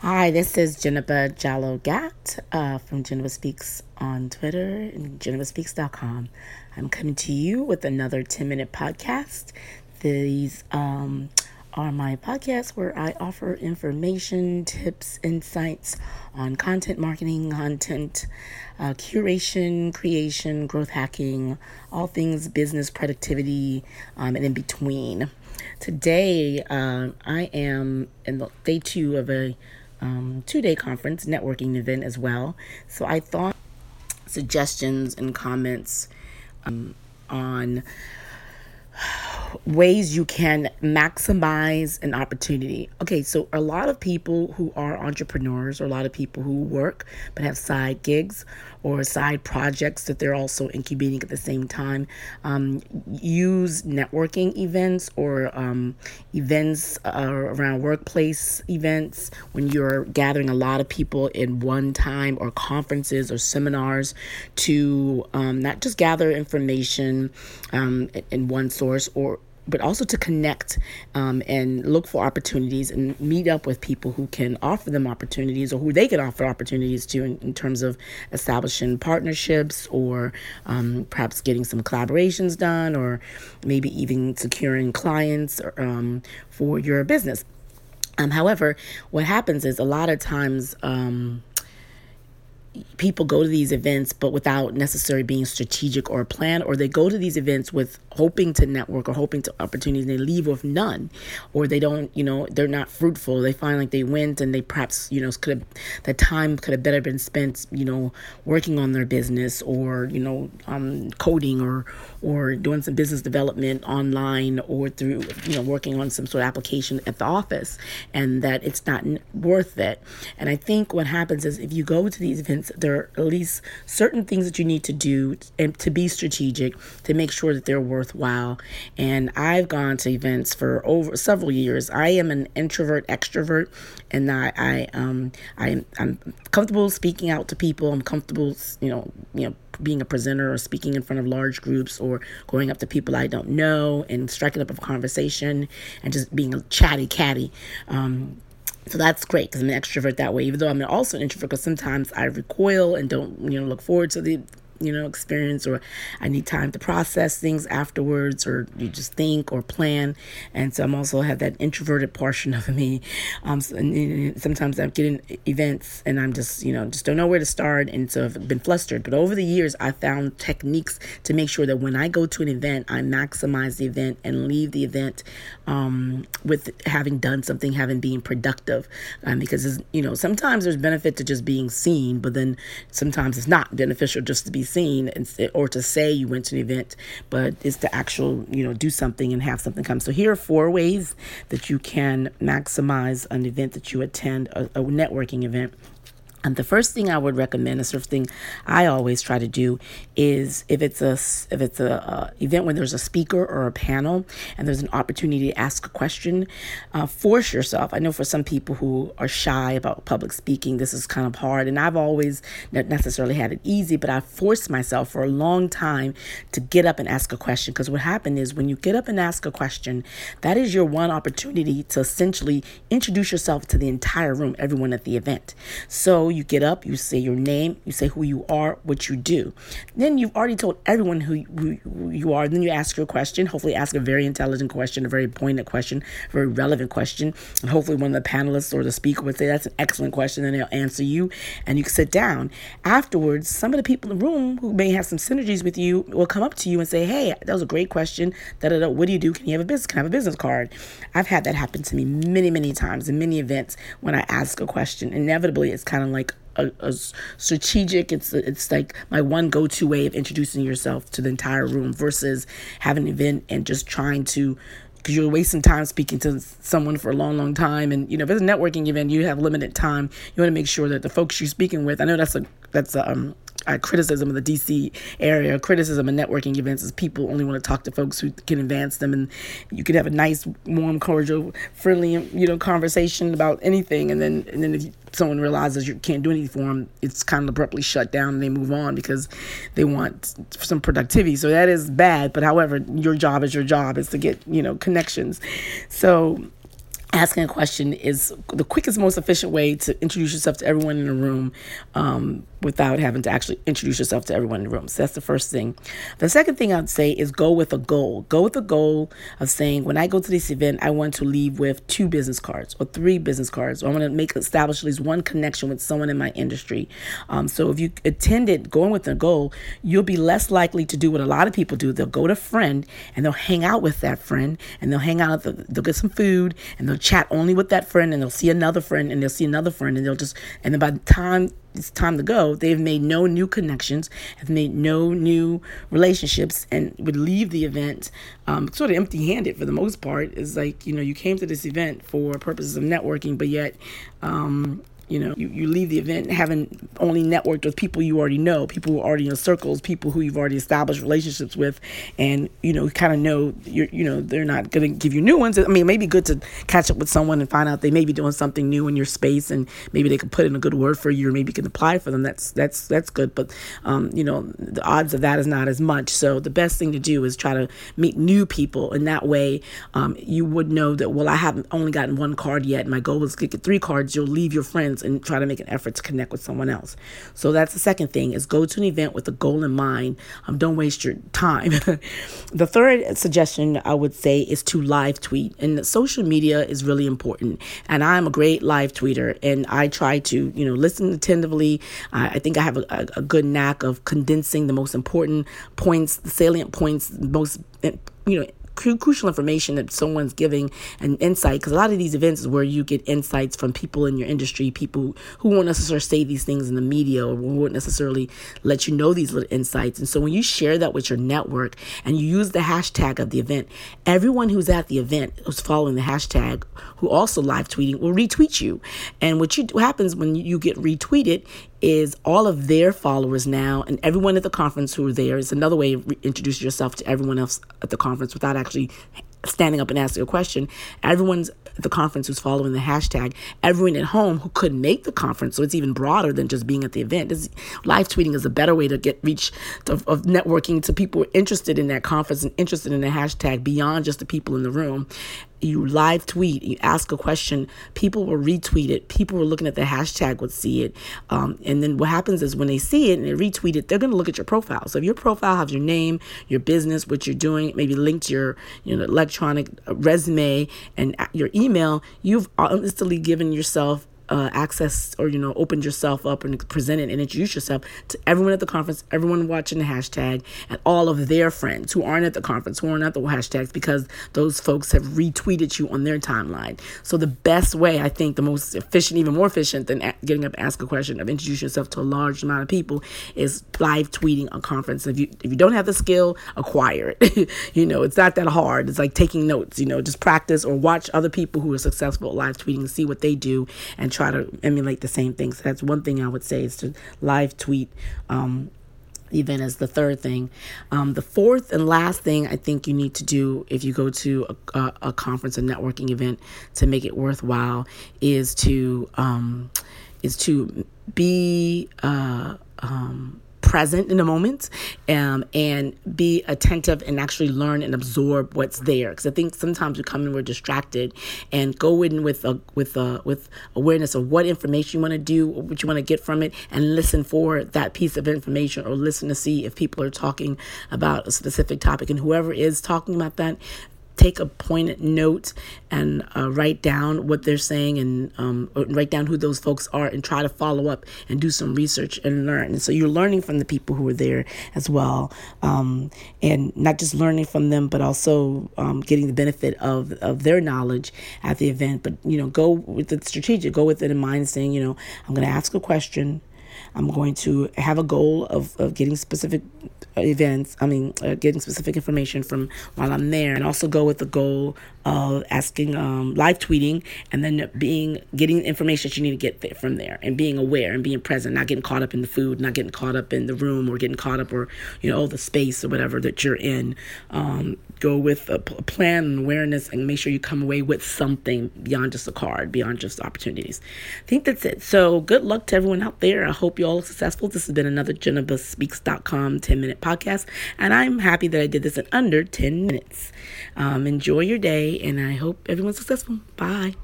Hi, this is Jennifer Jallo Gat uh, from Jennifer Speaks on Twitter and jenniferspeaks.com. I'm coming to you with another 10 minute podcast. These um, are my podcasts where I offer information, tips, insights on content marketing, content uh, curation, creation, growth hacking, all things business productivity, um, and in between. Today, uh, I am in the day two of a um, two day conference, networking event as well. So I thought suggestions and comments um, on ways you can maximize an opportunity. Okay, so a lot of people who are entrepreneurs or a lot of people who work but have side gigs or side projects that they're also incubating at the same time um, use networking events or um, events uh, around workplace events when you're gathering a lot of people in one time or conferences or seminars to um, not just gather information um, in one source or but also to connect um, and look for opportunities and meet up with people who can offer them opportunities or who they can offer opportunities to in, in terms of establishing partnerships or um, perhaps getting some collaborations done or maybe even securing clients um, for your business. Um, however, what happens is a lot of times, um, people go to these events but without necessarily being strategic or planned or they go to these events with hoping to network or hoping to opportunities and they leave with none or they don't you know they're not fruitful. They find like they went and they perhaps you know could have the time could have better been spent you know working on their business or you know um, coding or or doing some business development online or through you know working on some sort of application at the office and that it's not worth it. And i think what happens is if you go to these events there are at least certain things that you need to do and to be strategic to make sure that they're worthwhile. And I've gone to events for over several years. I am an introvert extrovert, and I, I um I I'm comfortable speaking out to people. I'm comfortable, you know, you know being a presenter or speaking in front of large groups or going up to people I don't know and striking up a conversation and just being a chatty catty. Um, so that's great because I'm an extrovert that way, even though I'm also an introvert because sometimes I recoil and don't, you know, look forward to the you know, experience or I need time to process things afterwards or you just think or plan. And so I'm also have that introverted portion of me. Um, so, sometimes I'm getting events and I'm just, you know, just don't know where to start. And so I've been flustered. But over the years, I found techniques to make sure that when I go to an event, I maximize the event and leave the event um, with having done something, having being productive. Um, because, you know, sometimes there's benefit to just being seen, but then sometimes it's not beneficial just to be seen or to say you went to an event, but it's to actual, you know, do something and have something come. So here are four ways that you can maximize an event that you attend, a, a networking event and the first thing I would recommend, the sort of thing I always try to do, is if it's a if it's a uh, event when there's a speaker or a panel and there's an opportunity to ask a question, uh, force yourself. I know for some people who are shy about public speaking, this is kind of hard, and I've always not necessarily had it easy, but I forced myself for a long time to get up and ask a question because what happened is when you get up and ask a question, that is your one opportunity to essentially introduce yourself to the entire room, everyone at the event. So you get up, you say your name, you say who you are, what you do. Then you've already told everyone who, who, you are. Then you ask your question. Hopefully, ask a very intelligent question, a very poignant question, a very relevant question. And hopefully, one of the panelists or the speaker would say, That's an excellent question. And they'll answer you. And you can sit down. Afterwards, some of the people in the room who may have some synergies with you will come up to you and say, Hey, that was a great question. Da, da, da. What do you do? Can you have a business? Can I have a business card? I've had that happen to me many, many times in many events when I ask a question. Inevitably, it's kind of like a, a strategic. It's it's like my one go to way of introducing yourself to the entire room versus having an event and just trying to because you're wasting time speaking to someone for a long, long time. And you know, if it's a networking event, you have limited time. You want to make sure that the folks you're speaking with. I know that's a that's a um, uh, criticism of the DC area, criticism of networking events is people only want to talk to folks who can advance them, and you could have a nice, warm, cordial, friendly, you know, conversation about anything, and then and then if someone realizes you can't do anything for them, it's kind of abruptly shut down and they move on because they want some productivity. So that is bad. But however, your job is your job is to get you know connections. So asking a question is the quickest, most efficient way to introduce yourself to everyone in the room um, without having to actually introduce yourself to everyone in the room. So that's the first thing. The second thing I'd say is go with a goal. Go with a goal of saying, when I go to this event, I want to leave with two business cards or three business cards, or I want to make establish at least one connection with someone in my industry. Um, so if you attend it going with a goal, you'll be less likely to do what a lot of people do. They'll go to a friend and they'll hang out with that friend and they'll hang out, they'll get some food and they'll chat only with that friend and they'll see another friend and they'll see another friend and they'll just, and then by the time it's time to go, they've made no new connections, have made no new relationships, and would leave the event um, sort of empty handed for the most part. Is like, you know, you came to this event for purposes of networking, but yet, um, you know, you, you leave the event having only networked with people you already know, people who are already in your circles, people who you've already established relationships with, and you know, kind of know you're, you know, they're not going to give you new ones. I mean, it may be good to catch up with someone and find out they may be doing something new in your space, and maybe they could put in a good word for you, or maybe you can apply for them. That's that's that's good, but um, you know, the odds of that is not as much. So the best thing to do is try to meet new people, and that way, um, you would know that well, I haven't only gotten one card yet. My goal is to get three cards. You'll leave your friends and try to make an effort to connect with someone else. So that's the second thing is go to an event with a goal in mind. Um, don't waste your time. the third suggestion I would say is to live tweet. And social media is really important. And I'm a great live tweeter and I try to, you know, listen attentively. I, I think I have a, a, a good knack of condensing the most important points, the salient points, most you know crucial information that someone's giving an insight because a lot of these events is where you get insights from people in your industry people who won't necessarily say these things in the media or won't necessarily let you know these little insights. And so when you share that with your network and you use the hashtag of the event everyone who's at the event who's following the hashtag who also live tweeting will retweet you. And what, you, what happens when you get retweeted is all of their followers now and everyone at the conference who are there is another way of introducing yourself to everyone else at the conference without actually standing up and asking a question. Everyone's at the conference who's following the hashtag. Everyone at home who couldn't make the conference, so it's even broader than just being at the event. This, live tweeting is a better way to get reach to, of networking to people interested in that conference and interested in the hashtag beyond just the people in the room you live tweet, you ask a question, people will retweet it. People who are looking at the hashtag would see it. Um, and then what happens is when they see it and they retweet it, they're going to look at your profile. So if your profile has your name, your business, what you're doing, maybe linked your you know electronic resume and your email, you've instantly given yourself uh, access or you know opened yourself up and presented and introduced yourself to everyone at the conference everyone watching the hashtag and all of their friends who aren't at the conference who aren't at the hashtags because those folks have retweeted you on their timeline. So the best way i think the most efficient even more efficient than getting up ask a question of introduce yourself to a large amount of people is live tweeting a conference. If you if you don't have the skill acquire it. You know it's not that hard. It's like taking notes you know just practice or watch other people who are successful live tweeting and see what they do and try to emulate the same things. So that's one thing I would say is to live tweet um, event as the third thing. Um, the fourth and last thing I think you need to do if you go to a, a, a conference, a networking event, to make it worthwhile, is to um, is to be uh, um, present in the moment um, and be attentive and actually learn and absorb what's there. Because I think sometimes we come in, we're distracted, and go in with a with a with awareness of what information you want to do, what you want to get from it, and listen for that piece of information, or listen to see if people are talking about a specific topic, and whoever is talking about that take a pointed note and uh, write down what they're saying and um, write down who those folks are and try to follow up and do some research and learn. And so you're learning from the people who are there as well. Um, and not just learning from them, but also um, getting the benefit of, of their knowledge at the event. But, you know, go with the strategic, go with it in mind saying, you know, I'm going to ask a question. I'm going to have a goal of, of getting specific events, I mean, uh, getting specific information from while I'm there, and also go with the goal of asking, um, live tweeting, and then being getting information that you need to get there from there, and being aware and being present, not getting caught up in the food, not getting caught up in the room, or getting caught up or you know all the space or whatever that you're in. Um, go with a, p- a plan and awareness, and make sure you come away with something beyond just a card, beyond just opportunities. I think that's it. So good luck to everyone out there. I hope you all successful. This has been another JenniferSpeaks.com 10 minute podcast. And I'm happy that I did this in under 10 minutes. Um, enjoy your day, and I hope everyone's successful. Bye.